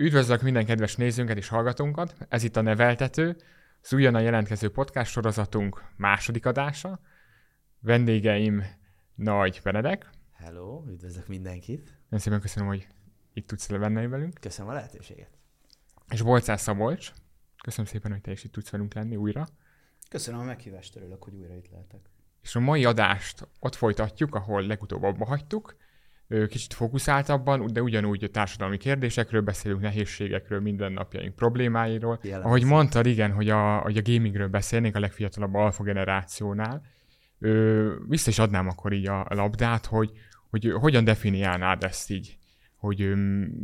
Üdvözlök minden kedves nézőnket és hallgatónkat, ez itt a Neveltető, az újonnan jelentkező podcast sorozatunk második adása. Vendégeim Nagy Benedek. Hello, üdvözlök mindenkit. Nagyon szépen köszönöm, hogy itt tudsz lenni velünk. Köszönöm a lehetőséget. És Bolcás Szabolcs. Köszönöm szépen, hogy te is itt tudsz velünk lenni újra. Köszönöm a meghívást, örülök, hogy újra itt lehetek. És a mai adást ott folytatjuk, ahol legutóbb abba hagytuk, kicsit fókuszáltabban, de ugyanúgy a társadalmi kérdésekről beszélünk, nehézségekről, mindennapjaink problémáiról. Jelen Ahogy mondtad, igen, hogy a, hogy a gamingről beszélnénk a legfiatalabb alfa generációnál, ö, vissza is adnám akkor így a labdát, hogy, hogy hogyan definiálnád ezt így, hogy ö,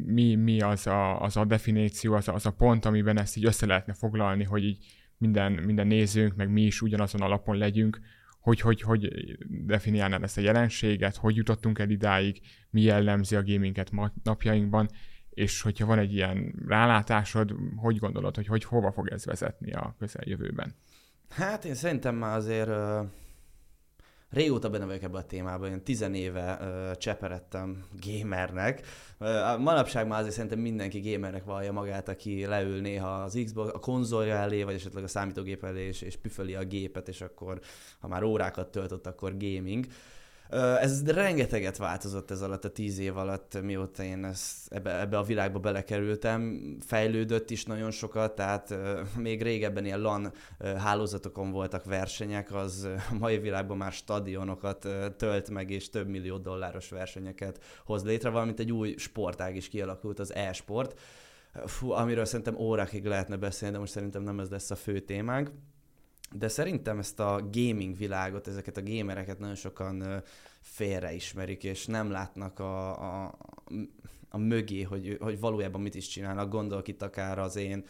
mi, mi az, a, az a definíció, az a, az a pont, amiben ezt így össze lehetne foglalni, hogy így minden, minden nézőnk, meg mi is ugyanazon alapon legyünk, hogy, hogy, hogy definiálnád ezt a jelenséget, hogy jutottunk el idáig, mi jellemzi a gaminget napjainkban, és hogyha van egy ilyen rálátásod, hogy gondolod, hogy, hogy hova fog ez vezetni a közeljövőben? Hát én szerintem már azért régóta benne vagyok ebben a témában, én tizenéve uh, cseperedtem gamernek. Uh, manapság már azért szerintem mindenki gamernek vallja magát, aki leül néha az Xbox, a konzolja elé, vagy esetleg a számítógép elé, és, és püföli a gépet, és akkor, ha már órákat töltött, akkor gaming. Uh, ez rengeteget változott ez alatt a tíz év alatt, mióta én ezt, ebbe, ebbe a világba belekerültem. Fejlődött is nagyon sokat, tehát még régebben ilyen LAN hálózatokon voltak versenyek, az mai világban már stadionokat tölt meg, és több millió dolláros versenyeket hoz létre, valamint egy új sportág is kialakult, az e-sport, Fú, amiről szerintem órákig lehetne beszélni, de most szerintem nem ez lesz a fő témánk de szerintem ezt a gaming világot, ezeket a gamereket nagyon sokan félreismerik, és nem látnak a, a, a mögé, hogy, hogy valójában mit is csinálnak. Gondolok itt akár az én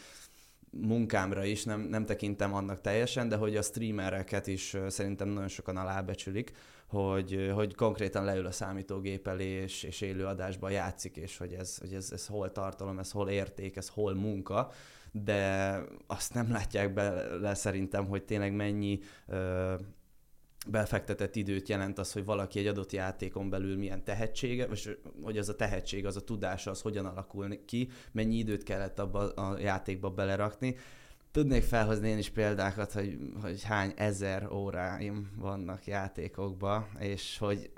munkámra is, nem, nem tekintem annak teljesen, de hogy a streamereket is szerintem nagyon sokan alábecsülik, hogy, hogy konkrétan leül a számítógép elé, és, és élő adásban játszik, és hogy ez, hogy ez, ez hol tartalom, ez hol érték, ez hol munka, de azt nem látják bele szerintem, hogy tényleg mennyi ö, befektetett időt jelent az, hogy valaki egy adott játékon belül milyen tehetsége, vagy hogy az a tehetség, az a tudása, az hogyan alakul ki, mennyi időt kellett abba a játékba belerakni. Tudnék felhozni én is példákat, hogy, hogy hány ezer óráim vannak játékokba, és hogy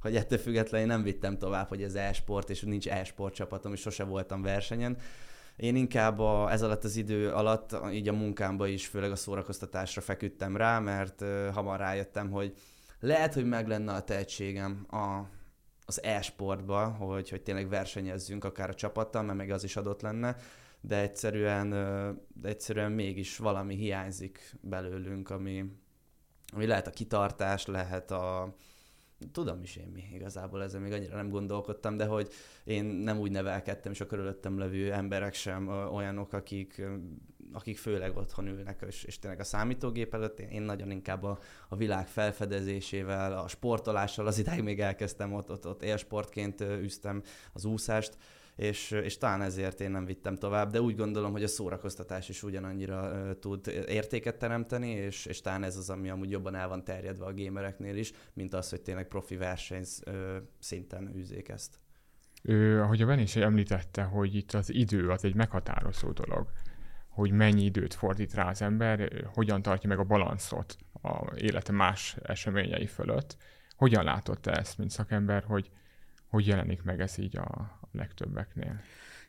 hogy ettől függetlenül nem vittem tovább, hogy ez e-sport, és nincs e-sport csapatom, és sose voltam versenyen, én inkább a, ez alatt az idő alatt, így a munkámba is, főleg a szórakoztatásra feküdtem rá, mert hamar rájöttem, hogy lehet, hogy meg lenne a tehetségem a, az e-sportba, hogy, hogy tényleg versenyezzünk akár a csapattal, mert meg az is adott lenne, de egyszerűen, de egyszerűen mégis valami hiányzik belőlünk, ami, ami lehet a kitartás, lehet a, tudom is én mi igazából ezzel még annyira nem gondolkodtam, de hogy én nem úgy nevelkedtem, és a körülöttem levő emberek sem olyanok, akik, akik főleg otthon ülnek, és, és tényleg a számítógép előtt. Én, én nagyon inkább a, a világ felfedezésével, a sportolással, az idáig még elkezdtem ott, ott, ott élsportként üztem az úszást, és, és talán ezért én nem vittem tovább, de úgy gondolom, hogy a szórakoztatás is ugyanannyira uh, tud értéket teremteni, és, és talán ez az, ami amúgy jobban el van terjedve a gamereknél is, mint az, hogy tényleg profi verseny uh, szinten űzzék ezt. Ő, ahogy a Ben említette, hogy itt az idő az egy meghatározó dolog, hogy mennyi időt fordít rá az ember, hogyan tartja meg a balanszot a élete más eseményei fölött. Hogyan látott ezt, mint szakember, hogy hogy jelenik meg ez így a, legtöbbeknél.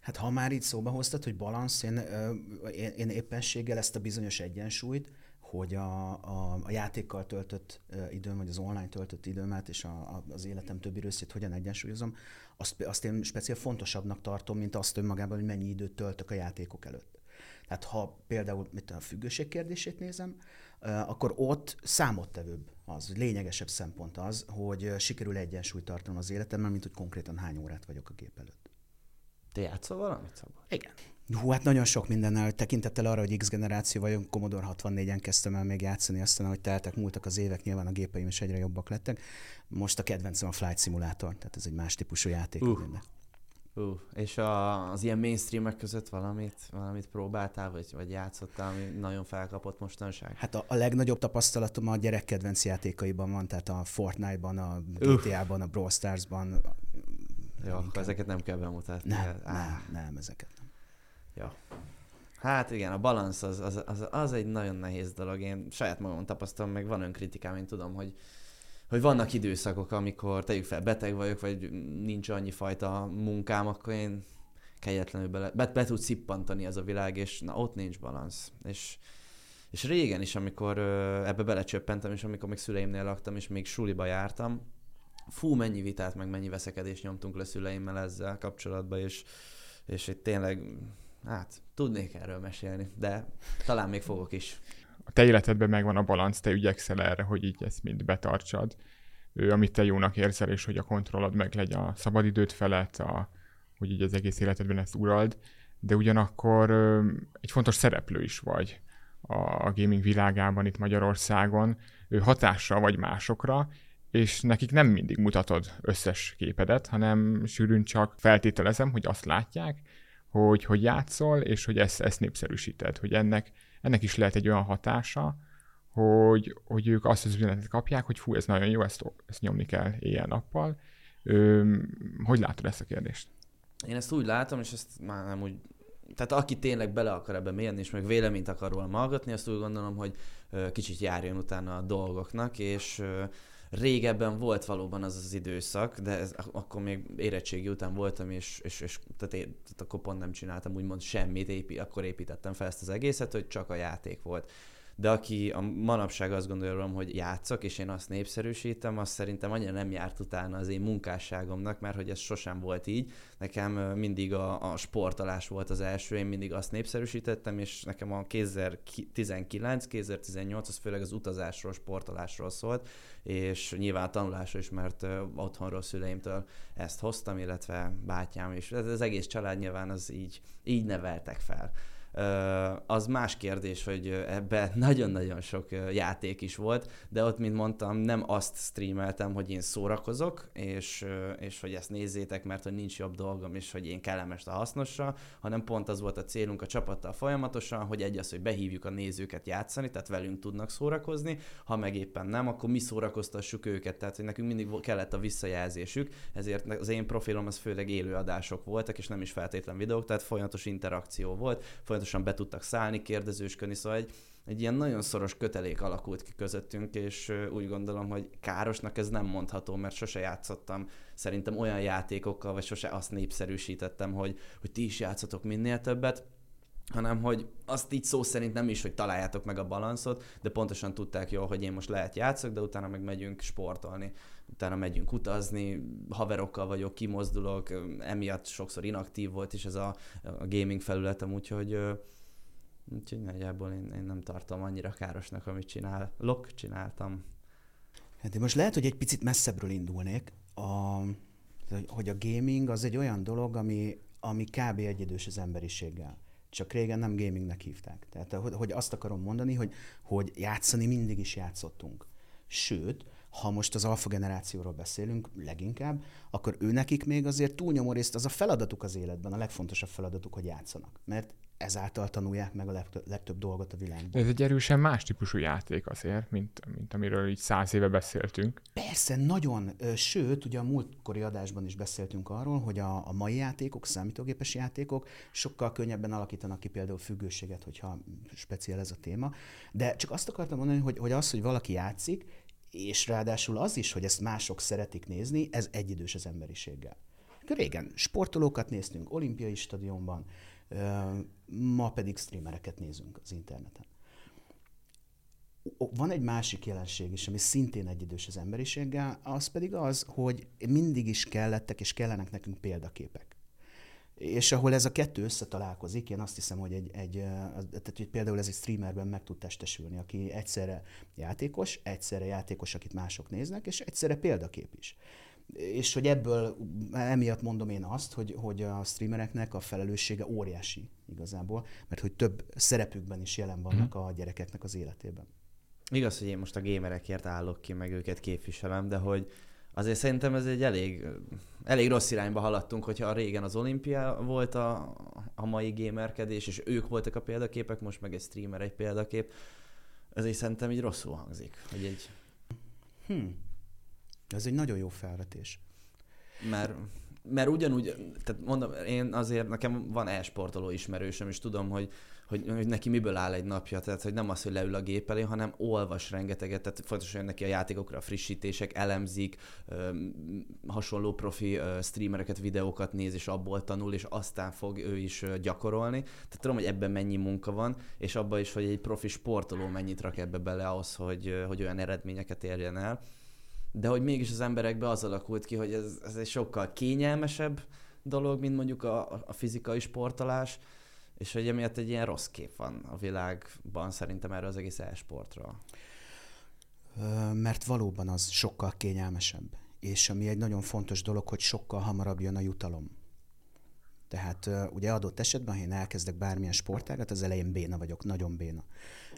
Hát ha már itt szóba hoztad, hogy balansz, én, én, én éppenséggel ezt a bizonyos egyensúlyt, hogy a, a, a játékkal töltött időm, vagy az online töltött időmet és a, a, az életem többi részét hogyan egyensúlyozom, azt, azt én speciál fontosabbnak tartom, mint azt önmagában, hogy mennyi időt töltök a játékok előtt. Tehát ha például mit a függőség kérdését nézem, akkor ott számottevőbb az, lényegesebb szempont az, hogy sikerül egyensúlyt tartanom az életemben, mint hogy konkrétan hány órát vagyok a gép előtt. Te játszol valamit, Szabad? Igen. Hú, hát nagyon sok mindennel, tekintettel arra, hogy X generáció vagyok, Commodore 64-en kezdtem el még játszani, aztán ahogy teltek, múltak az évek, nyilván a gépeim is egyre jobbak lettek. Most a kedvencem a Flight Simulator, tehát ez egy más típusú játék. Uh, Uh, és a, az ilyen mainstreamek között valamit, valamit próbáltál, vagy, vagy játszottál, ami nagyon felkapott mostanság? Hát a, a legnagyobb tapasztalatom a gyerek kedvenc játékaiban van, tehát a Fortnite-ban, a GTA-ban, a Brawl Stars-ban. Jó, akkor ezeket nem kell bemutatni. Nem, nem, nem, ezeket nem. Ja. Hát igen, a balansz az, az, az, az egy nagyon nehéz dolog. Én saját magam tapasztalom, meg van önkritikám, én tudom, hogy, hogy vannak időszakok, amikor tegyük fel, beteg vagyok, vagy nincs annyi fajta munkám, akkor én kegyetlenül bele, be, be tud szippantani ez a világ, és na ott nincs balansz. És, és régen is, amikor ebbe belecsöppentem, és amikor még szüleimnél laktam, és még suliba jártam, fú, mennyi vitát, meg mennyi veszekedést nyomtunk le szüleimmel ezzel kapcsolatban, és, és itt tényleg, hát tudnék erről mesélni, de talán még fogok is. A te életedben megvan a balansz, te ügyekszel erre, hogy így ezt mind betartsad, amit te jónak érzel, és hogy a kontrollod meg legyen a szabadidőt felett, a, hogy így az egész életedben ezt urald, de ugyanakkor egy fontos szereplő is vagy a gaming világában itt Magyarországon, ő hatással vagy másokra, és nekik nem mindig mutatod összes képedet, hanem sűrűn csak feltételezem, hogy azt látják, hogy, hogy játszol, és hogy ezt, ezt népszerűsíted, hogy ennek, ennek is lehet egy olyan hatása, hogy, hogy ők azt az üzenetet kapják, hogy fú, ez nagyon jó, ezt, ezt nyomni kell éjjel-nappal. Hogy látod ezt a kérdést? Én ezt úgy látom, és ezt már nem úgy tehát aki tényleg bele akar ebbe mérni, és meg véleményt akar róla hallgatni, azt úgy gondolom, hogy kicsit járjon utána a dolgoknak, és régebben volt valóban az az időszak, de ez, akkor még érettségi után voltam, és, és, és tehát, én, tehát akkor pont nem csináltam úgymond semmit, épi, akkor építettem fel ezt az egészet, hogy csak a játék volt de aki a manapság azt gondolja rólam, hogy játszok, és én azt népszerűsítem, azt szerintem annyira nem járt utána az én munkásságomnak, mert hogy ez sosem volt így. Nekem mindig a, a sportolás volt az első, én mindig azt népszerűsítettem, és nekem a 2019, 2018 az főleg az utazásról, sportolásról szólt, és nyilván a tanulásról is, mert otthonról szüleimtől ezt hoztam, illetve bátyám is. Ez az egész család nyilván az így, így neveltek fel az más kérdés, hogy ebbe nagyon-nagyon sok játék is volt, de ott, mint mondtam, nem azt streameltem, hogy én szórakozok, és, és hogy ezt nézzétek, mert hogy nincs jobb dolgom, és hogy én kellemes a hasznosra, hanem pont az volt a célunk a csapattal folyamatosan, hogy egy az, hogy behívjuk a nézőket játszani, tehát velünk tudnak szórakozni, ha meg éppen nem, akkor mi szórakoztassuk őket, tehát hogy nekünk mindig kellett a visszajelzésük, ezért az én profilom az főleg élőadások voltak, és nem is feltétlen videók, tehát folyamatos interakció volt, folyamatos folyamatosan be tudtak szállni, kérdezősködni, szóval egy, egy ilyen nagyon szoros kötelék alakult ki közöttünk, és úgy gondolom, hogy károsnak ez nem mondható, mert sose játszottam szerintem olyan játékokkal, vagy sose azt népszerűsítettem, hogy, hogy ti is játszatok minél többet, hanem hogy azt így szó szerint nem is, hogy találjátok meg a balanszot, de pontosan tudták jól, hogy én most lehet játszok, de utána meg megyünk sportolni, utána megyünk utazni, haverokkal vagyok, kimozdulok, emiatt sokszor inaktív volt is ez a, a gaming felületem, úgyhogy Úgyhogy nagyjából én, én nem tartom annyira károsnak, amit csinálok, csináltam. Hát én most lehet, hogy egy picit messzebbről indulnék, a, hogy a gaming az egy olyan dolog, ami, ami kb. egyedős az emberiséggel csak régen nem gamingnek hívták. Tehát hogy azt akarom mondani, hogy, hogy játszani mindig is játszottunk. Sőt, ha most az alfa generációról beszélünk leginkább, akkor ő nekik még azért túlnyomó részt az a feladatuk az életben, a legfontosabb feladatuk, hogy játszanak. Mert ezáltal tanulják meg a legtöbb, legtöbb dolgot a világban. De ez egy erősen más típusú játék azért, mint, mint amiről így száz éve beszéltünk. Persze, nagyon. Sőt, ugye a múltkori adásban is beszéltünk arról, hogy a, a mai játékok, számítógépes játékok sokkal könnyebben alakítanak ki például függőséget, hogyha speciál ez a téma. De csak azt akartam mondani, hogy, hogy az, hogy valaki játszik, és ráadásul az is, hogy ezt mások szeretik nézni, ez egyidős az emberiséggel. Régen sportolókat néztünk olimpiai stadionban, ma pedig streamereket nézünk az interneten. Van egy másik jelenség is, ami szintén egyidős az emberiséggel, az pedig az, hogy mindig is kellettek és kellenek nekünk példaképek. És ahol ez a kettő összetalálkozik, én azt hiszem, hogy, egy, egy, tehát, hogy például ez egy streamerben meg tud testesülni, aki egyszerre játékos, egyszerre játékos, akit mások néznek, és egyszerre példakép is és hogy ebből emiatt mondom én azt, hogy, hogy a streamereknek a felelőssége óriási igazából, mert hogy több szerepükben is jelen vannak mhm. a gyerekeknek az életében. Igaz, hogy én most a gamerekért állok ki, meg őket képviselem, de hogy azért szerintem ez egy elég, elég rossz irányba haladtunk, hogyha a régen az olimpia volt a, a mai gamerkedés, és ők voltak a példaképek, most meg egy streamer egy példakép. Ezért szerintem így rosszul hangzik, hogy egy... Hmm. Ez egy nagyon jó felvetés. Mert mert ugyanúgy, tehát mondom, én azért, nekem van e-sportoló ismerősöm, és tudom, hogy hogy, hogy neki miből áll egy napja, tehát hogy nem az, hogy leül a gép elé, hanem olvas rengeteget, tehát fontosan neki a játékokra frissítések, elemzik, hasonló profi streamereket, videókat néz, és abból tanul, és aztán fog ő is gyakorolni. Tehát tudom, hogy ebben mennyi munka van, és abban is, hogy egy profi sportoló mennyit rak ebbe bele ahhoz, hogy, hogy olyan eredményeket érjen el. De hogy mégis az emberekbe az alakult ki, hogy ez, ez egy sokkal kényelmesebb dolog, mint mondjuk a, a fizikai sportolás, és hogy emiatt egy ilyen rossz kép van a világban szerintem erről az egész e-sportról. Mert valóban az sokkal kényelmesebb. És ami egy nagyon fontos dolog, hogy sokkal hamarabb jön a jutalom. Tehát ugye adott esetben, ha én elkezdek bármilyen sportágat, az elején béna vagyok, nagyon béna.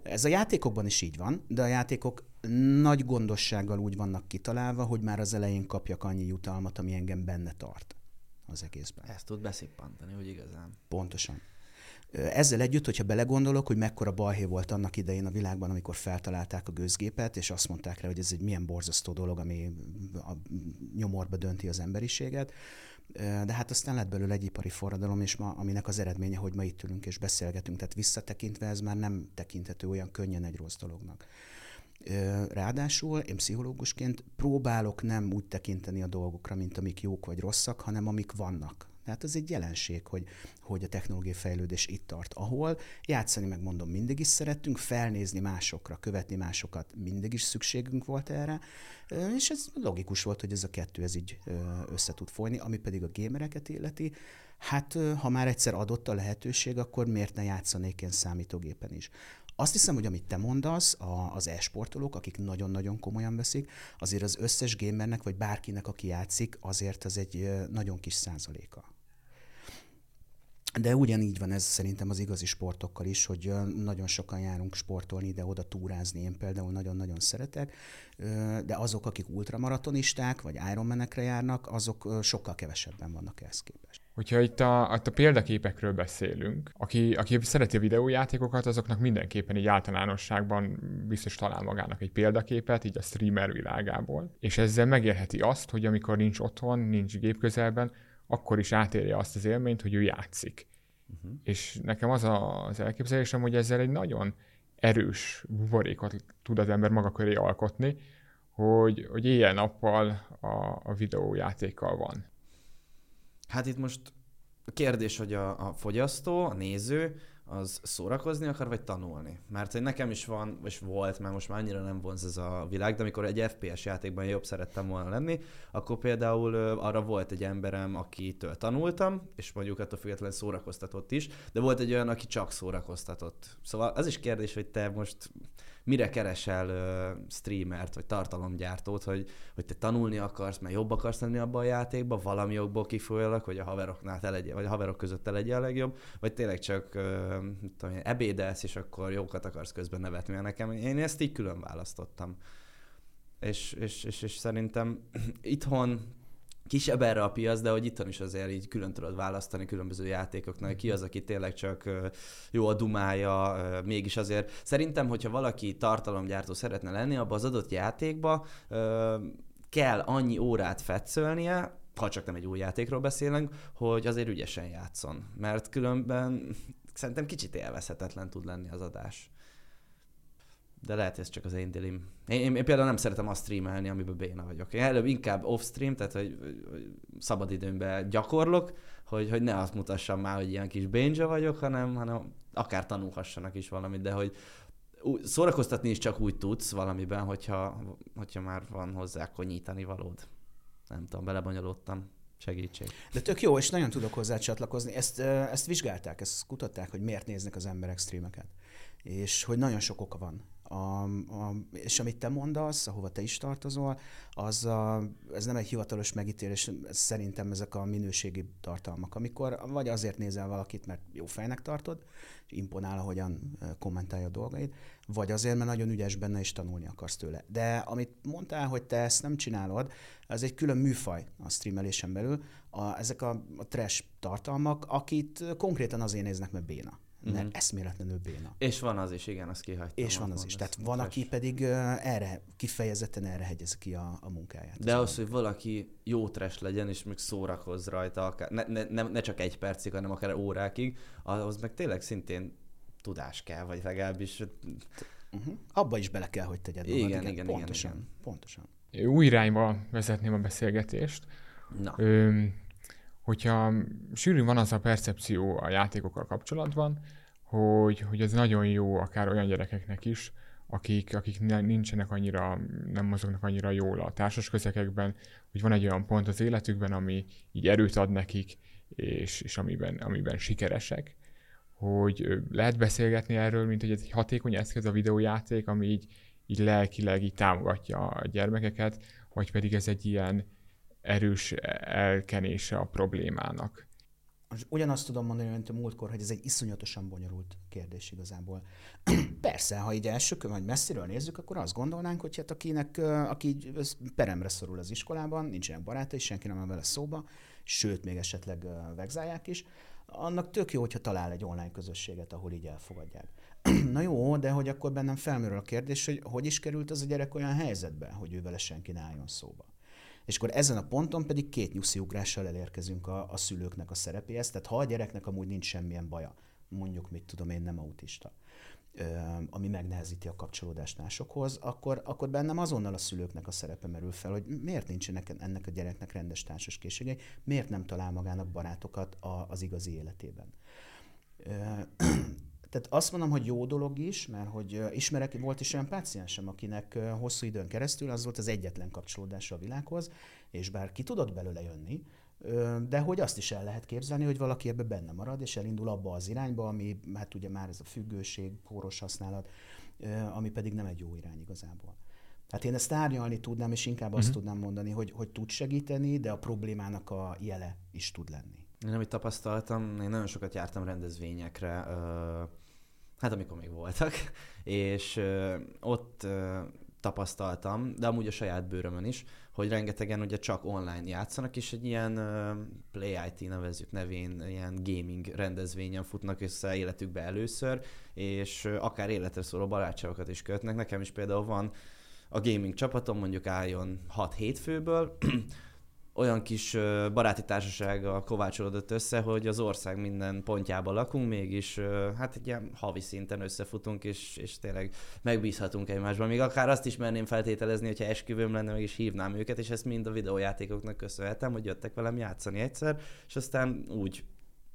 Ez a játékokban is így van, de a játékok nagy gondossággal úgy vannak kitalálva, hogy már az elején kapjak annyi jutalmat, ami engem benne tart az egészben. Ezt tud beszippantani, úgy igazán. Pontosan. Ezzel együtt, hogyha belegondolok, hogy mekkora balhé volt annak idején a világban, amikor feltalálták a gőzgépet, és azt mondták rá, hogy ez egy milyen borzasztó dolog, ami a nyomorba dönti az emberiséget, de hát aztán lett belőle egy ipari forradalom, és ma, aminek az eredménye, hogy ma itt ülünk és beszélgetünk. Tehát visszatekintve ez már nem tekinthető olyan könnyen egy rossz dolognak. Ráadásul én pszichológusként próbálok nem úgy tekinteni a dolgokra, mint amik jók vagy rosszak, hanem amik vannak. Tehát ez egy jelenség, hogy, hogy a technológiai fejlődés itt tart, ahol játszani, megmondom, mindig is szerettünk, felnézni másokra, követni másokat, mindig is szükségünk volt erre, és ez logikus volt, hogy ez a kettő ez így össze tud folyni, ami pedig a gémereket illeti, hát ha már egyszer adott a lehetőség, akkor miért ne játszanék én számítógépen is. Azt hiszem, hogy amit te mondasz, a, az e-sportolók, akik nagyon-nagyon komolyan veszik, azért az összes gamernek, vagy bárkinek, aki játszik, azért az egy nagyon kis százaléka. De ugyanígy van ez szerintem az igazi sportokkal is, hogy nagyon sokan járunk sportolni ide-oda túrázni, én például nagyon-nagyon szeretek, de azok, akik ultramaratonisták vagy Ironmanekre járnak, azok sokkal kevesebben vannak ehhez képest. Hogyha itt a, itt a példaképekről beszélünk, aki, aki szereti a videójátékokat, azoknak mindenképpen egy általánosságban biztos talál magának egy példaképet, így a streamer világából. És ezzel megérheti azt, hogy amikor nincs otthon, nincs gép közelben, akkor is átérje azt az élményt, hogy ő játszik. Uh-huh. És nekem az a, az elképzelésem, hogy ezzel egy nagyon erős buborékot tud az ember maga köré alkotni, hogy, hogy éjjel-nappal a, a videójátékkal van. Hát itt most a kérdés, hogy a, a fogyasztó, a néző, az szórakozni akar, vagy tanulni? Mert hogy nekem is van, és volt, mert most már annyira nem vonz ez a világ, de amikor egy FPS játékban jobb szerettem volna lenni, akkor például arra volt egy emberem, akitől tanultam, és mondjuk attól függetlenül szórakoztatott is, de volt egy olyan, aki csak szórakoztatott. Szóval az is kérdés, hogy te most mire keresel streamert, vagy tartalomgyártót, hogy, hogy te tanulni akarsz, mert jobb akarsz lenni abban a játékban, valami jogból kifolyólag, hogy a haveroknál te legyen, vagy a haverok között te legyen a legjobb, vagy tényleg csak uh, tudom én, ebédelsz, és akkor jókat akarsz közben nevetni, mert nekem én ezt így külön választottam. És, és, és, és szerintem itthon kisebb erre a piac, de hogy itthon is azért így külön tudod választani különböző játékoknak, ki az, aki tényleg csak jó a dumája, mégis azért. Szerintem, hogyha valaki tartalomgyártó szeretne lenni, abba az adott játékba kell annyi órát fetszölnie, ha csak nem egy új játékról beszélünk, hogy azért ügyesen játszon. Mert különben szerintem kicsit élvezhetetlen tud lenni az adás de lehet, ez csak az én dilim. Én, én, én például nem szeretem azt streamelni, amiben béna vagyok. Én előbb inkább off-stream, tehát hogy, hogy szabadidőmben gyakorlok, hogy, hogy ne azt mutassam már, hogy ilyen kis bénja vagyok, hanem, hanem akár tanulhassanak is valamit, de hogy szórakoztatni is csak úgy tudsz valamiben, hogyha, hogyha már van hozzá konyítani valód. Nem tudom, belebonyolódtam segítség. De tök jó, és nagyon tudok hozzá csatlakozni. Ezt, ezt vizsgálták, ezt kutatták, hogy miért néznek az emberek streameket. És hogy nagyon sok oka van. A, a, és amit te mondasz, ahova te is tartozol, az a, ez nem egy hivatalos megítélés, ez szerintem ezek a minőségi tartalmak, amikor vagy azért nézel valakit, mert jó fejnek tartod, imponál, ahogyan kommentálja a dolgait, vagy azért, mert nagyon ügyes benne és tanulni akarsz tőle. De amit mondtál, hogy te ezt nem csinálod, ez egy külön műfaj a streamelésen belül. A, ezek a, a trash tartalmak, akit konkrétan azért néznek, mert béna mert mm-hmm. eszméletlenül béna. És van az is, igen, azt kihagytam. És van az is. Tehát van, aki pedig erre, kifejezetten erre hegyez ki a, a munkáját. De az, hogy valaki jó trash legyen, és még szórakoz rajta, akár, ne, ne, ne, ne csak egy percig, hanem akár órákig, ahhoz meg tényleg szintén tudás kell, vagy legalábbis... Uh-huh. Abba is bele kell, hogy tegyed magad. Igen, igen, igen, pontosan, igen, igen. pontosan. Új irányba vezetném a beszélgetést. Na. Ö, hogyha sűrűn van az a percepció a játékokkal kapcsolatban, hogy, hogy ez nagyon jó akár olyan gyerekeknek is, akik, akik nincsenek annyira, nem mozognak annyira jól a társas közegekben, hogy van egy olyan pont az életükben, ami így erőt ad nekik, és, és amiben, amiben sikeresek, hogy lehet beszélgetni erről, mint hogy ez egy hatékony eszköz a videójáték, ami így, így lelkileg így támogatja a gyermekeket, vagy pedig ez egy ilyen erős elkenése a problémának. Ugyanazt tudom mondani, mint a múltkor, hogy ez egy iszonyatosan bonyolult kérdés igazából. Persze, ha így elsőkön vagy messziről nézzük, akkor azt gondolnánk, hogy hát akinek, aki peremre szorul az iskolában, nincsenek barátai, senki nem van vele szóba, sőt, még esetleg vegzálják is, annak tök jó, hogyha talál egy online közösséget, ahol így elfogadják. Na jó, de hogy akkor bennem felmerül a kérdés, hogy hogy is került az a gyerek olyan helyzetbe, hogy ő vele senki ne álljon szóba. És akkor ezen a ponton pedig két nyusziugrással elérkezünk a, a szülőknek a szerepéhez. Tehát ha a gyereknek amúgy nincs semmilyen baja, mondjuk, mit tudom én, nem autista, ami megnehezíti a kapcsolódást másokhoz, akkor, akkor bennem azonnal a szülőknek a szerepe merül fel, hogy miért nincsenek ennek a gyereknek rendes társas készségei, miért nem talál magának barátokat az igazi életében tehát azt mondom, hogy jó dolog is, mert hogy ismerek, volt is olyan páciensem, akinek hosszú időn keresztül az volt az egyetlen kapcsolódása a világhoz, és bár ki tudott belőle jönni, de hogy azt is el lehet képzelni, hogy valaki ebbe benne marad, és elindul abba az irányba, ami hát ugye már ez a függőség, kóros használat, ami pedig nem egy jó irány igazából. Hát én ezt árnyalni tudnám, és inkább azt uh-huh. tudnám mondani, hogy, hogy tud segíteni, de a problémának a jele is tud lenni. Én amit tapasztaltam, én nagyon sokat jártam rendezvényekre, hát amikor még voltak, és ott tapasztaltam, de amúgy a saját bőrömön is, hogy rengetegen ugye csak online játszanak, és egy ilyen Play IT nevezzük nevén, ilyen gaming rendezvényen futnak össze életükbe először, és akár életre szóló barátságokat is kötnek. Nekem is például van a gaming csapatom, mondjuk álljon 6 főből, olyan kis baráti társasága kovácsolódott össze, hogy az ország minden pontjában lakunk, mégis hát egy ilyen havi szinten összefutunk, és, és tényleg megbízhatunk egymásban. Még akár azt is merném feltételezni, hogyha esküvőm lenne, meg is hívnám őket, és ezt mind a videójátékoknak köszönhetem, hogy jöttek velem játszani egyszer, és aztán úgy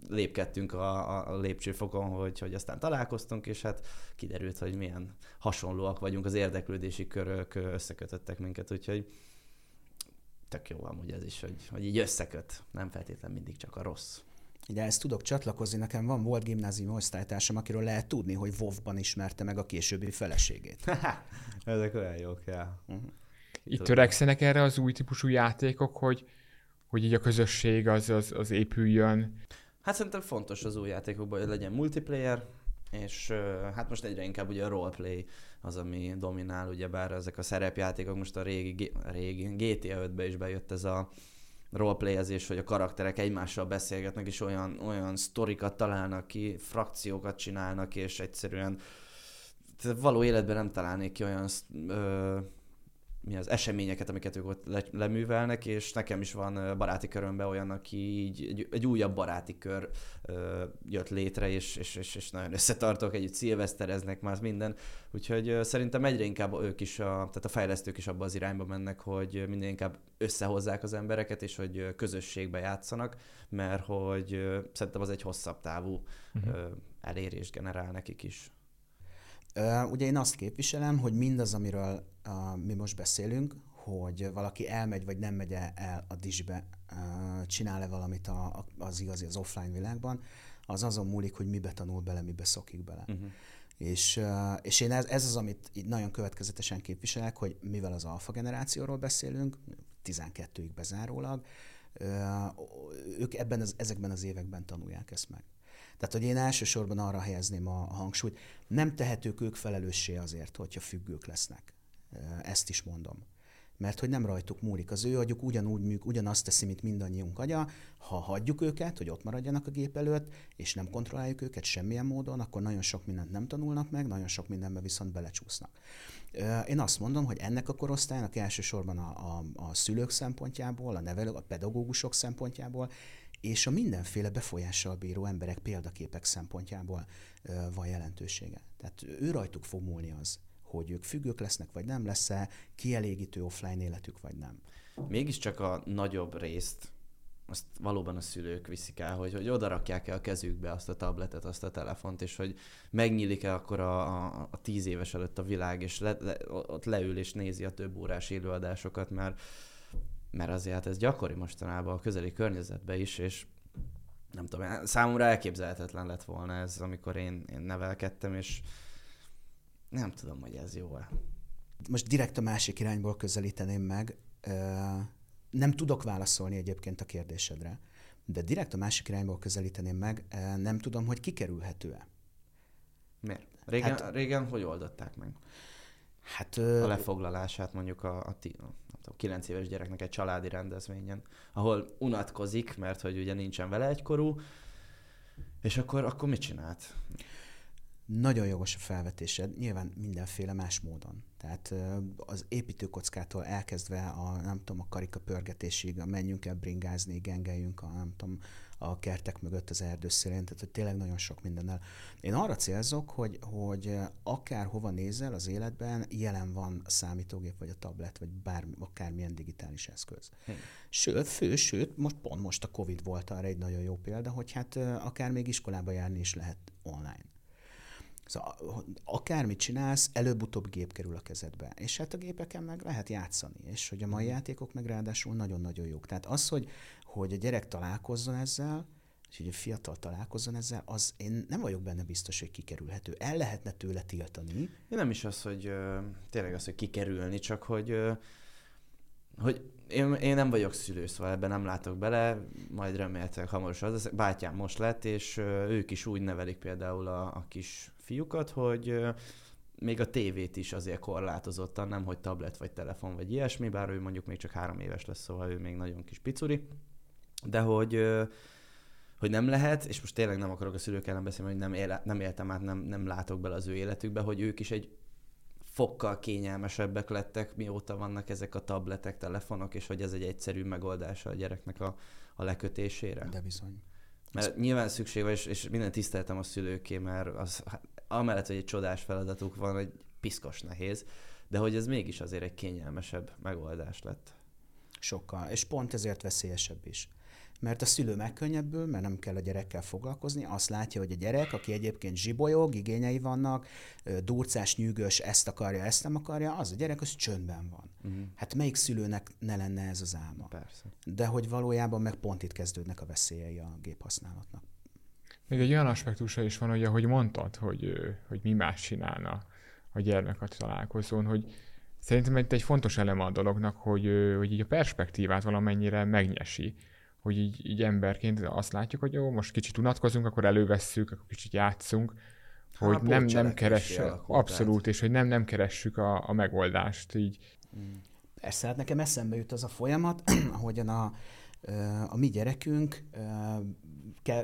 lépkedtünk a, a lépcsőfokon, hogy, hogy aztán találkoztunk, és hát kiderült, hogy milyen hasonlóak vagyunk, az érdeklődési körök összekötöttek minket, úgyhogy tök jó amúgy ez is, hogy, hogy így összeköt, nem feltétlen mindig csak a rossz. Ugye ezt tudok csatlakozni, nekem van volt gimnázium osztálytársam, akiről lehet tudni, hogy WoW-ban ismerte meg a későbbi feleségét. Ezek olyan jók, ja. Uh-huh. Itt törekszenek erre az új típusú játékok, hogy, hogy így a közösség az, az, az épüljön. Hát szerintem fontos az új játékokban, hogy legyen multiplayer, és hát most egyre inkább ugye a roleplay az, ami dominál, ugye bár ezek a szerepjátékok, most a régi, régi GTA 5-be is bejött ez a roleplayezés, hogy a karakterek egymással beszélgetnek, és olyan, olyan sztorikat találnak ki, frakciókat csinálnak, és egyszerűen való életben nem találnék ki olyan ö, mi az eseményeket, amiket ők ott le, leművelnek, és nekem is van baráti körömben olyan, aki így egy, egy újabb baráti kör ö, jött létre, és, és, és, és nagyon összetartok, együtt szilvesztereznek már minden, úgyhogy ö, szerintem egyre inkább ők is, a, tehát a fejlesztők is abba az irányba mennek, hogy minden inkább összehozzák az embereket, és hogy közösségbe játszanak, mert hogy ö, szerintem az egy hosszabb távú uh-huh. ö, elérést generál nekik is. Ugye én azt képviselem, hogy mindaz, amiről mi most beszélünk, hogy valaki elmegy vagy nem megy el a disbe, csinál-e valamit a, az igazi, az offline világban, az azon múlik, hogy mibe tanul bele, mibe szokik bele. Uh-huh. És, és én ez, ez az, amit így nagyon következetesen képviselek, hogy mivel az alfa generációról beszélünk, 12-ig bezárólag, ők ebben az, ezekben az években tanulják ezt meg. Tehát, hogy én elsősorban arra helyezném a, hangsúlyt. Nem tehetők ők felelőssé azért, hogyha függők lesznek. Ezt is mondom mert hogy nem rajtuk múlik. Az ő agyuk ugyanúgy műk, ugyanazt teszi, mint mindannyiunk agya. Ha hagyjuk őket, hogy ott maradjanak a gép előtt, és nem kontrolláljuk őket semmilyen módon, akkor nagyon sok mindent nem tanulnak meg, nagyon sok mindenbe viszont belecsúsznak. Én azt mondom, hogy ennek a korosztálynak elsősorban a, a, a szülők szempontjából, a nevelők, a pedagógusok szempontjából, és a mindenféle befolyással bíró emberek példaképek szempontjából van jelentősége. Tehát ő rajtuk fog múlni az, hogy ők függők lesznek, vagy nem lesz-e, kielégítő offline életük, vagy nem. Mégiscsak a nagyobb részt azt valóban a szülők viszik el, hogy, hogy odarakják el a kezükbe azt a tabletet, azt a telefont, és hogy megnyílik-e akkor a, a, a tíz éves előtt a világ, és le, le, ott leül és nézi a több órás élőadásokat, mert, mert azért hát ez gyakori mostanában a közeli környezetben is, és nem tudom, számomra elképzelhetetlen lett volna ez, amikor én, én nevelkedtem, és nem tudom, hogy ez jó-e. Most direkt a másik irányból közelíteném meg. Nem tudok válaszolni egyébként a kérdésedre, de direkt a másik irányból közelíteném meg, nem tudom, hogy kikerülhető-e. Miért? Régen, hát, régen hogy oldották meg? Hát, a lefoglalását mondjuk a, a, a 9 éves gyereknek egy családi rendezvényen, ahol unatkozik, mert hogy ugye nincsen vele egykorú, és akkor, akkor mit csinált? Nagyon jogos a felvetésed, nyilván mindenféle más módon. Tehát az építőkockától elkezdve a, nem tudom, a karika pörgetésig, a menjünk el bringázni, gengeljünk a, nem tudom, a kertek mögött az erdőszélén, tehát hogy tényleg nagyon sok mindennel. Én arra célzok, hogy, hogy akár hova nézel az életben, jelen van a számítógép, vagy a tablet, vagy bármi, akármilyen digitális eszköz. Hmm. Sőt, fő, sőt, most pont most a Covid volt arra egy nagyon jó példa, hogy hát akár még iskolába járni is lehet online. Szóval akármit csinálsz, előbb-utóbb gép kerül a kezedbe. És hát a gépeken meg lehet játszani. És hogy a mai mhm. játékok meg ráadásul nagyon-nagyon jók. Tehát az, hogy, hogy a gyerek találkozzon ezzel, és hogy a fiatal találkozzon ezzel, az én nem vagyok benne biztos, hogy kikerülhető. El lehetne tőle tiltani. Én nem is az, hogy tényleg az, hogy kikerülni, csak hogy hogy én, én nem vagyok szülő, szóval ebben nem látok bele, majd remélhetőleg hamarosan az. Bátyám most lett, és uh, ők is úgy nevelik például a, a kis fiúkat, hogy még a tévét is azért korlátozottan, nem hogy tablet vagy telefon vagy ilyesmi, bár ő mondjuk még csak három éves lesz, szóval ő még nagyon kis picuri, de hogy hogy nem lehet, és most tényleg nem akarok a szülők ellen beszélni, hogy nem, éle, nem éltem át, nem, nem látok bele az ő életükbe, hogy ők is egy fokkal kényelmesebbek lettek, mióta vannak ezek a tabletek, telefonok, és hogy ez egy egyszerű megoldása a gyereknek a, a lekötésére. De bizony. Mert nyilván szükség van, és, és minden tiszteltem a szülőké, mert az, hát, amellett, hogy egy csodás feladatuk van, hogy piszkos nehéz, de hogy ez mégis azért egy kényelmesebb megoldás lett. Sokkal, és pont ezért veszélyesebb is mert a szülő megkönnyebbül, mert nem kell a gyerekkel foglalkozni, azt látja, hogy a gyerek, aki egyébként zsibolyog, igényei vannak, durcás, nyűgös, ezt akarja, ezt nem akarja, az a gyerek, az csöndben van. Uh-huh. Hát melyik szülőnek ne lenne ez az álma? Persze. De hogy valójában meg pont itt kezdődnek a veszélyei a géphasználatnak. Még egy olyan aspektusa is van, hogy ahogy mondtad, hogy, hogy mi más csinálna a gyermek a találkozón, hogy szerintem egy fontos eleme a dolognak, hogy, hogy így a perspektívát valamennyire megnyesi hogy így, így emberként azt látjuk, hogy jó, most kicsit unatkozunk, akkor elővesszük, akkor kicsit játszunk, hogy hát, nem, nem keressük, abszolút, és hogy nem, nem keressük a, a megoldást így. Persze, hát nekem eszembe jut az a folyamat, ahogyan a, a mi gyerekünk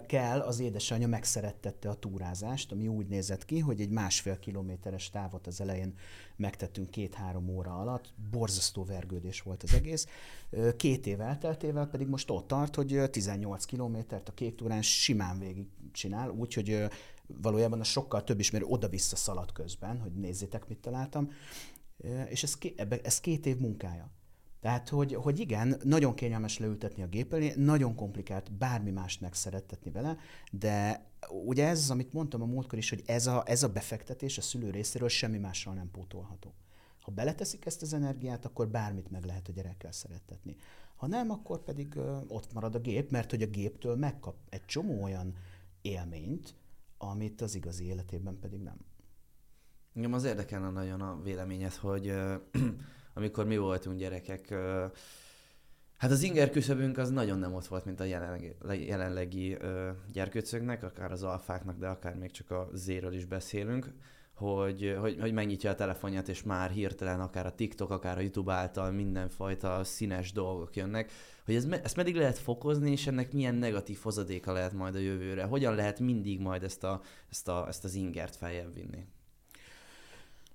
kell, az édesanyja megszerettette a túrázást, ami úgy nézett ki, hogy egy másfél kilométeres távot az elején megtettünk két-három óra alatt, borzasztó vergődés volt az egész. Két év elteltével pedig most ott tart, hogy 18 kilométert a kék túrán simán végig csinál, úgyhogy valójában a sokkal több is, mert oda-vissza szalad közben, hogy nézzétek, mit találtam. És ez, ez két év munkája. Tehát, hogy, hogy igen, nagyon kényelmes leültetni a gép elé, nagyon komplikált bármi mást megszerettetni vele, de ugye ez, amit mondtam a múltkor is, hogy ez a, ez a befektetés a szülő részéről semmi mással nem pótolható. Ha beleteszik ezt az energiát, akkor bármit meg lehet a gyerekkel szerettetni. Ha nem, akkor pedig ö, ott marad a gép, mert hogy a géptől megkap egy csomó olyan élményt, amit az igazi életében pedig nem. Engem az érdekelne nagyon a véleményed, hogy amikor mi voltunk gyerekek, Hát az inger küszöbünk az nagyon nem ott volt, mint a jelenlegi, jelenlegi gyerkőcöknek, akár az alfáknak, de akár még csak a zéről is beszélünk, hogy, hogy, hogy megnyitja a telefonját, és már hirtelen akár a TikTok, akár a YouTube által mindenfajta színes dolgok jönnek, hogy ez, ezt meddig lehet fokozni, és ennek milyen negatív hozadéka lehet majd a jövőre? Hogyan lehet mindig majd ezt, a, ezt, a, ezt az ingert feljebb vinni?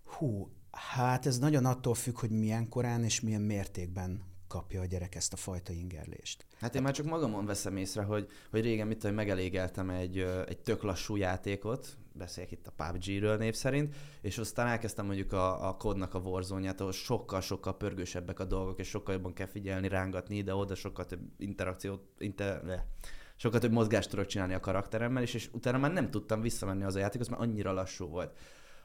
Hú, hát ez nagyon attól függ, hogy milyen korán és milyen mértékben kapja a gyerek ezt a fajta ingerlést. Hát én már csak magamon veszem észre, hogy, hogy régen mit tudom, megelégeltem egy, egy tök lassú játékot, beszéljek itt a PUBG-ről név szerint, és aztán elkezdtem mondjuk a, a kodnak a warzone ahol sokkal-sokkal pörgősebbek a dolgok, és sokkal jobban kell figyelni, rángatni ide-oda, sokkal több interakciót, inter, le, sokkal több mozgást tudok csinálni a karakteremmel, és, és utána már nem tudtam visszamenni az a játékhoz, mert annyira lassú volt.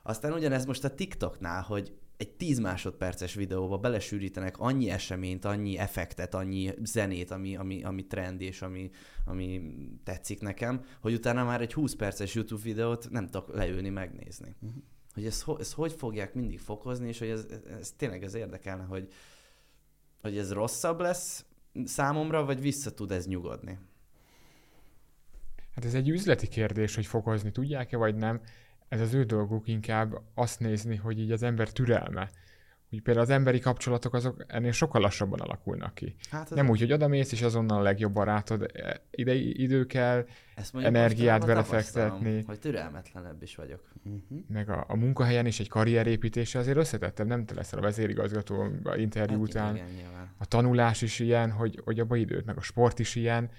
Aztán ugyanez most a TikToknál, hogy egy 10 másodperces videóba belesűrítenek annyi eseményt, annyi effektet, annyi zenét, ami, ami, ami trend és ami, ami tetszik nekem, hogy utána már egy 20 perces YouTube videót nem tudok leülni, megnézni. Uh-huh. Hogy ezt, ezt hogy fogják mindig fokozni, és hogy ez, ez tényleg ez érdekelne, hogy, hogy ez rosszabb lesz számomra, vagy vissza tud ez nyugodni? Hát ez egy üzleti kérdés, hogy fokozni tudják-e, vagy nem ez az ő dolguk inkább azt nézni, hogy így az ember türelme. Hogy például az emberi kapcsolatok azok ennél sokkal lassabban alakulnak ki. Hát Nem úgy, hogy odamész, és azonnal a legjobb barátod, e, ide idő kell, Ezt energiát belefektetni. Hogy türelmetlenebb is vagyok. Uh-huh. Meg a, a munkahelyen is egy karrierépítése azért összetettem, nem te leszel a vezérigazgató a interjú hát, után. Igen, a tanulás is ilyen, hogy, hogy abba időt, meg a sport is ilyen,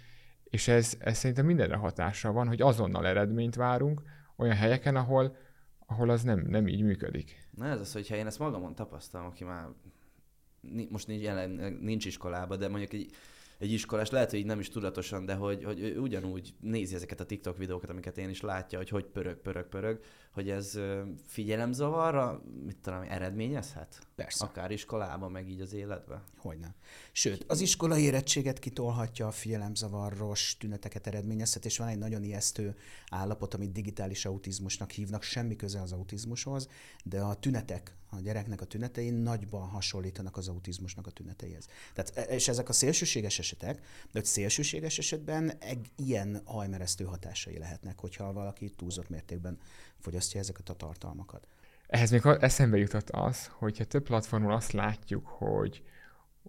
és ez, ez szerintem mindenre hatással van, hogy azonnal eredményt várunk, olyan helyeken, ahol, ahol az nem, nem így működik. Na ez az, hogyha én ezt magamon tapasztalom, aki már most nincs, jelen, nincs iskolába, de mondjuk egy egy iskolás, lehet, hogy így nem is tudatosan, de hogy, hogy ugyanúgy nézi ezeket a TikTok videókat, amiket én is látja, hogy hogy pörög, pörög, pörög, hogy ez figyelemzavarra, mit tudom, eredményezhet? Persze. Akár iskolában, meg így az életben. Hogyne. Sőt, az iskolai érettséget kitolhatja, a figyelemzavaros tüneteket eredményezhet, és van egy nagyon ijesztő állapot, amit digitális autizmusnak hívnak, semmi köze az autizmushoz, de a tünetek, a gyereknek a tünetei nagyban hasonlítanak az autizmusnak a tüneteihez. Tehát, e, és ezek a szélsőséges esetek, de hogy szélsőséges esetben egy ilyen hajmeresztő hatásai lehetnek, hogyha valaki túlzott mértékben fogyasztja ezeket a tartalmakat. Ehhez még eszembe jutott az, hogyha több platformon azt látjuk, hogy,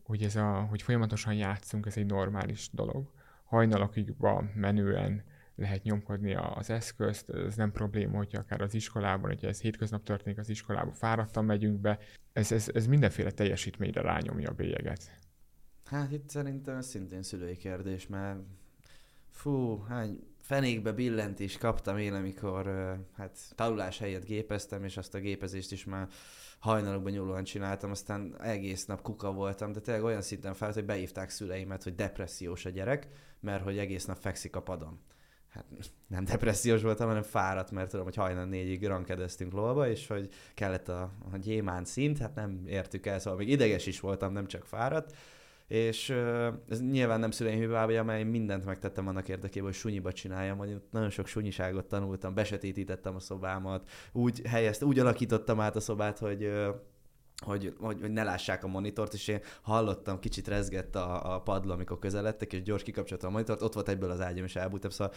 hogy, ez a, hogy folyamatosan játszunk, ez egy normális dolog. Hajnalokig menően lehet nyomkodni az eszközt, ez nem probléma, hogyha akár az iskolában, hogyha ez hétköznap történik az iskolában, fáradtan megyünk be, ez, ez, ez mindenféle teljesítményre rányomja a bélyeget. Hát itt szerintem ez szintén szülői kérdés, mert fú, hány fenékbe billentés kaptam én, amikor hát tanulás helyett gépeztem, és azt a gépezést is már hajnalokban nyúlóan csináltam, aztán egész nap kuka voltam, de tényleg olyan szinten fáradt, hogy beívták szüleimet, hogy depressziós a gyerek, mert hogy egész nap fekszik a padon. Hát nem depressziós voltam, hanem fáradt, mert tudom, hogy hajnal négyig rankedeztünk lóba, és hogy kellett a, a gyémán szint, hát nem értük el, szóval még ideges is voltam, nem csak fáradt, és ez nyilván nem szüleim hibája, mert én mindent megtettem annak érdekében, hogy sunyiba csináljam, hogy nagyon sok sunyiságot tanultam, besötétítettem a szobámat, úgy helyeztem, úgy alakítottam át a szobát, hogy hogy, hogy, hogy ne lássák a monitort, és én hallottam, kicsit rezgett a, a padló, amikor közeledtek, és gyors kikapcsoltam a monitort, ott volt egyből az ágyam, és elbújtam, szóval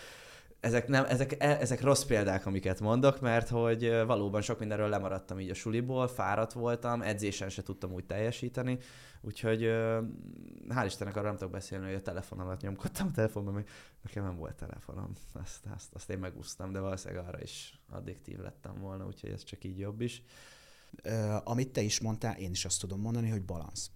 ezek, nem, ezek, e, ezek rossz példák, amiket mondok, mert hogy valóban sok mindenről lemaradtam így a suliból, fáradt voltam, edzésen se tudtam úgy teljesíteni, úgyhogy hál' Istennek arra nem tudok beszélni, hogy a telefonomat nyomkodtam a telefonban, mert nekem nem volt telefonom, azt, azt, azt én megúsztam, de valószínűleg arra is addiktív lettem volna, úgyhogy ez csak így jobb is. Amit te is mondtál, én is azt tudom mondani, hogy balansz.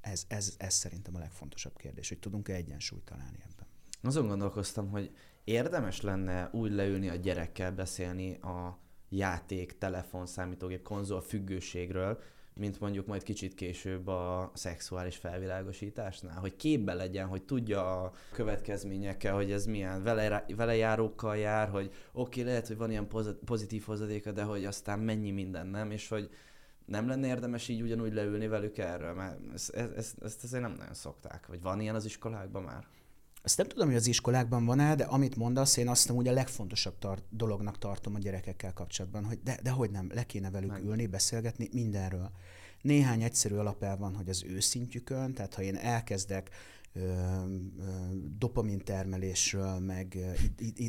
Ez, ez, ez szerintem a legfontosabb kérdés, hogy tudunk-e egyensúlyt találni ebben. Azon gondolkoztam, hogy érdemes lenne úgy leülni a gyerekkel beszélni a játék, telefon, számítógép, konzol függőségről, mint mondjuk majd kicsit később a szexuális felvilágosításnál, hogy képbe legyen, hogy tudja a következményekkel, hogy ez milyen vele, vele járókkal jár, hogy oké, okay, lehet, hogy van ilyen pozitív hozadéka, de hogy aztán mennyi minden nem, és hogy nem lenne érdemes így ugyanúgy leülni velük erről, mert ezt, ezt, ezt azért nem nagyon szokták. Vagy van ilyen az iskolákban már? Azt nem tudom, hogy az iskolákban van-e, de amit mondasz, én azt hogy a legfontosabb tar- dolognak tartom a gyerekekkel kapcsolatban, hogy de, de hogy nem, le kéne velük Meg. ülni, beszélgetni mindenről. Néhány egyszerű alapel van, hogy az ő szintjükön, tehát ha én elkezdek dopamintermelésről, meg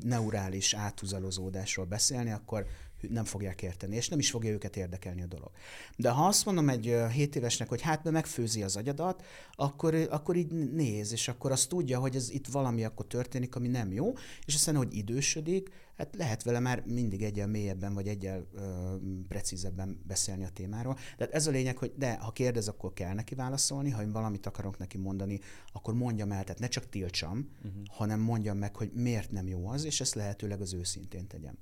neurális áthuzalozódásról beszélni, akkor nem fogják érteni, és nem is fogja őket érdekelni a dolog. De ha azt mondom egy 7 évesnek, hogy hát be megfőzi az agyadat, akkor, akkor így néz, és akkor azt tudja, hogy ez itt valami akkor történik, ami nem jó, és aztán, hogy idősödik, hát lehet vele már mindig egyel mélyebben, vagy egyel ö, precízebben beszélni a témáról. Tehát ez a lényeg, hogy de ha kérdez, akkor kell neki válaszolni, ha én valamit akarok neki mondani, akkor mondjam el, tehát ne csak tiltsam, uh-huh. hanem mondjam meg, hogy miért nem jó az, és ezt lehetőleg az őszintén tegyem.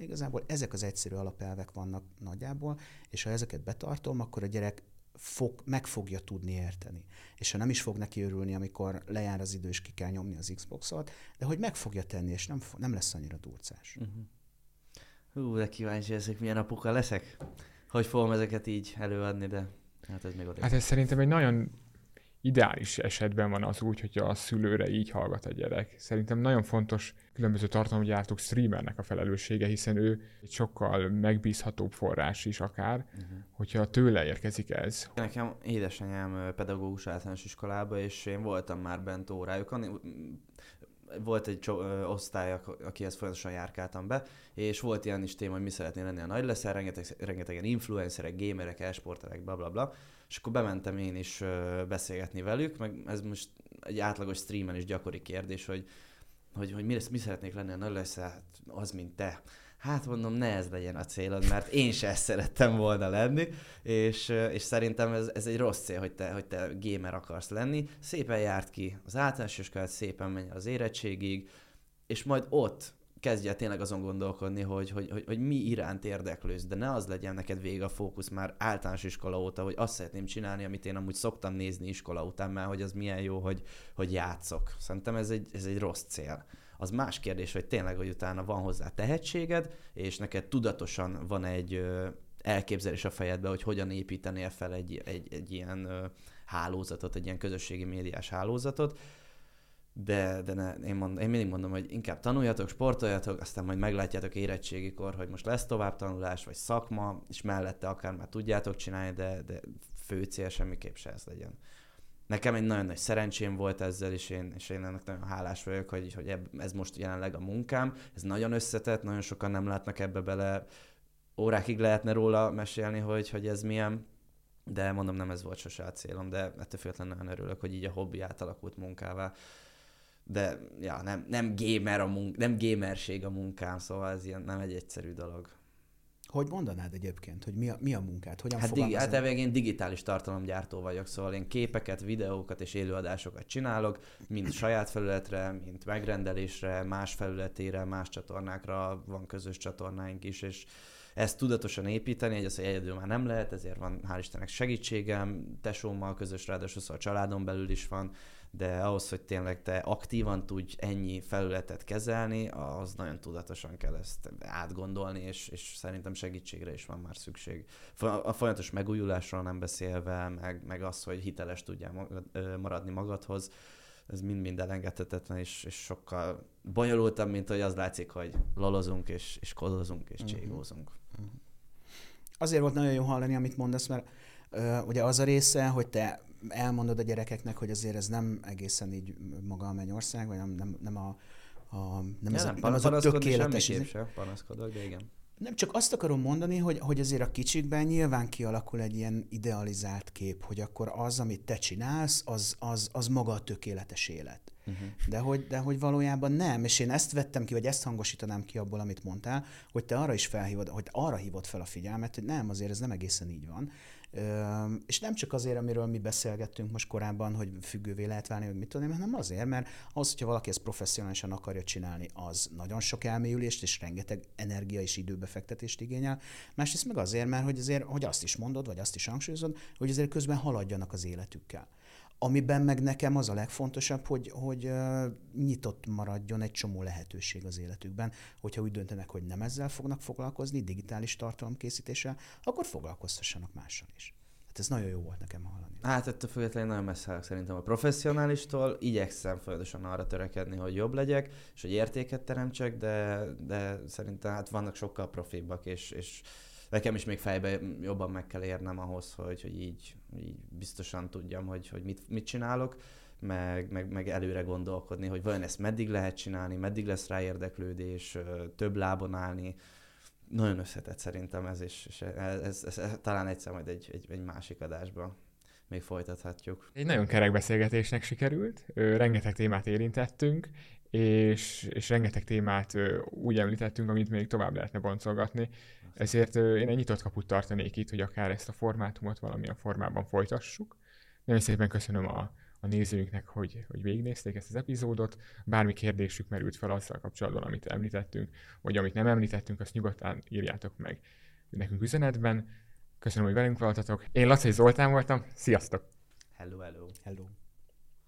Igazából ezek az egyszerű alapelvek vannak nagyjából, és ha ezeket betartom, akkor a gyerek fog, meg fogja tudni érteni. És ha nem is fog neki örülni, amikor lejár az idő, és ki kell nyomni az Xboxot, de hogy meg fogja tenni, és nem, nem lesz annyira durcás. Uh-huh. Hú, de kíváncsi ezek milyen apuka leszek. Hogy fogom ezeket így előadni, de hát ez még oda. Hát ez szerintem egy nagyon ideális esetben van az úgy, hogyha a szülőre így hallgat a gyerek. Szerintem nagyon fontos különböző tartalomgyártók streamernek a felelőssége, hiszen ő egy sokkal megbízhatóbb forrás is akár, uh-huh. hogyha tőle érkezik ez. Nekem édesanyám pedagógus általános iskolába, és én voltam már bent órájukon, volt egy cso- osztály, akihez folyamatosan járkáltam be, és volt ilyen is téma, hogy mi szeretnél lenni a nagy leszel, rengeteg, rengetegen influencerek, gamerek, esporterek, bla bla bla, és akkor bementem én is beszélgetni velük, meg ez most egy átlagos streamen is gyakori kérdés, hogy hogy, hogy mi, mi szeretnék lenni a nagy leszel, hát az, mint te. Hát mondom, ne ez legyen a célod, mert én se ezt szerettem volna lenni, és, és szerintem ez, ez egy rossz cél, hogy te, hogy te gamer akarsz lenni. Szépen járt ki az általános iskolát, szépen menj az érettségig, és majd ott kezdj tényleg azon gondolkodni, hogy, hogy, hogy, hogy mi iránt érdeklősz, de ne az legyen neked vége a fókusz már általános iskola óta, hogy azt szeretném csinálni, amit én amúgy szoktam nézni iskola után, mert hogy az milyen jó, hogy, hogy játszok. Szerintem ez egy, ez egy rossz cél. Az más kérdés, hogy tényleg, hogy utána van hozzá tehetséged, és neked tudatosan van egy elképzelés a fejedbe, hogy hogyan építenél fel egy, egy, egy ilyen hálózatot, egy ilyen közösségi médiás hálózatot, de, de ne, én, mond, én mindig mondom, hogy inkább tanuljatok, sportoljatok, aztán majd meglátjátok érettségikor, hogy most lesz tovább tanulás, vagy szakma, és mellette akár már tudjátok csinálni, de, de fő cél semmiképp se ez legyen. Nekem egy nagyon nagy szerencsém volt ezzel, és én, és én ennek nagyon hálás vagyok, hogy, hogy ez most jelenleg a munkám. Ez nagyon összetett, nagyon sokan nem látnak ebbe bele. Órákig lehetne róla mesélni, hogy, hogy ez milyen, de mondom, nem ez volt sose a célom, de ettől függetlenül nagyon örülök, hogy így a hobbi átalakult munkává de ja, nem, nem gamer a munk, nem gamerség a munkám, szóval ez ilyen nem egy egyszerű dolog. Hogy mondanád egyébként, hogy mi a, mi a munkát? Hogyan hát, digi- hát én digitális tartalomgyártó vagyok, szóval én képeket, videókat és élőadásokat csinálok, mind saját felületre, mind megrendelésre, más felületére, más csatornákra, van közös csatornáink is, és ezt tudatosan építeni, egy az, hogy egyedül már nem lehet, ezért van hál' Istennek segítségem, tesómmal közös, ráadásul szóval a családon belül is van, de ahhoz, hogy tényleg te aktívan tudj ennyi felületet kezelni, az nagyon tudatosan kell ezt átgondolni, és, és szerintem segítségre is van már szükség. A folyamatos megújulásról nem beszélve, meg, meg az, hogy hiteles tudjál maradni magadhoz, ez mind-mind elengedhetetlen, és, és sokkal bonyolultabb, mint hogy az látszik, hogy lalozunk, és, és kodozunk, és uh-huh. cségózunk. Uh-huh. Azért volt nagyon jó hallani, amit mondasz, mert uh, ugye az a része, hogy te elmondod a gyerekeknek, hogy azért ez nem egészen így maga a mennyország, vagy nem, nem, nem a, a nem, ja, ez nem, a, nem az a tökéletes. Sem panaszkodok, de igen. Nem, csak azt akarom mondani, hogy, hogy azért a kicsikben nyilván kialakul egy ilyen idealizált kép, hogy akkor az, amit te csinálsz, az, az, az maga a tökéletes élet. Uh-huh. De, hogy, de hogy valójában nem, és én ezt vettem ki, vagy ezt hangosítanám ki abból, amit mondtál, hogy te arra is felhívod, hogy arra hívod fel a figyelmet, hogy nem, azért ez nem egészen így van. És nem csak azért, amiről mi beszélgettünk most korábban, hogy függővé lehet válni, hogy mit tudom hanem azért, mert az, hogyha valaki ezt professzionálisan akarja csinálni, az nagyon sok elmélyülést és rengeteg energia és időbefektetést igényel. Másrészt meg azért, mert hogy azért, hogy azt is mondod, vagy azt is hangsúlyozod, hogy azért közben haladjanak az életükkel. Amiben meg nekem az a legfontosabb, hogy, hogy nyitott maradjon egy csomó lehetőség az életükben, hogyha úgy döntenek, hogy nem ezzel fognak foglalkozni, digitális tartalomkészítéssel, akkor foglalkoztassanak mással is. Hát ez nagyon jó volt nekem hallani. Hát ettől függetlenül nagyon messze szerintem a professzionálistól. Igyekszem folyamatosan arra törekedni, hogy jobb legyek, és hogy értéket teremtsek, de, de szerintem hát vannak sokkal profibbak, és, és nekem is még fejbe jobban meg kell érnem ahhoz, hogy, hogy így, így biztosan tudjam, hogy, hogy mit, mit csinálok. meg, meg, meg előre gondolkodni, hogy vajon ezt meddig lehet csinálni, meddig lesz rá érdeklődés, több lábon állni. Nagyon összetett szerintem ez, és, és ez, ez, ez, ez, talán egyszer majd egy, egy, egy másik adásban még folytathatjuk. Egy nagyon kerek beszélgetésnek sikerült, rengeteg témát érintettünk, és, és rengeteg témát úgy említettünk, amit még tovább lehetne boncolgatni. Ezért én egy nyitott kaput tartanék itt, hogy akár ezt a formátumot valamilyen formában folytassuk. Nagyon szépen köszönöm a, a nézőinknek, hogy, hogy végignézték ezt az epizódot. Bármi kérdésük merült fel azzal kapcsolatban, amit említettünk, vagy amit nem említettünk, azt nyugodtan írjátok meg nekünk üzenetben. Köszönöm, hogy velünk voltatok. Én Laci Zoltán voltam. Sziasztok! Hello, hello. Hello.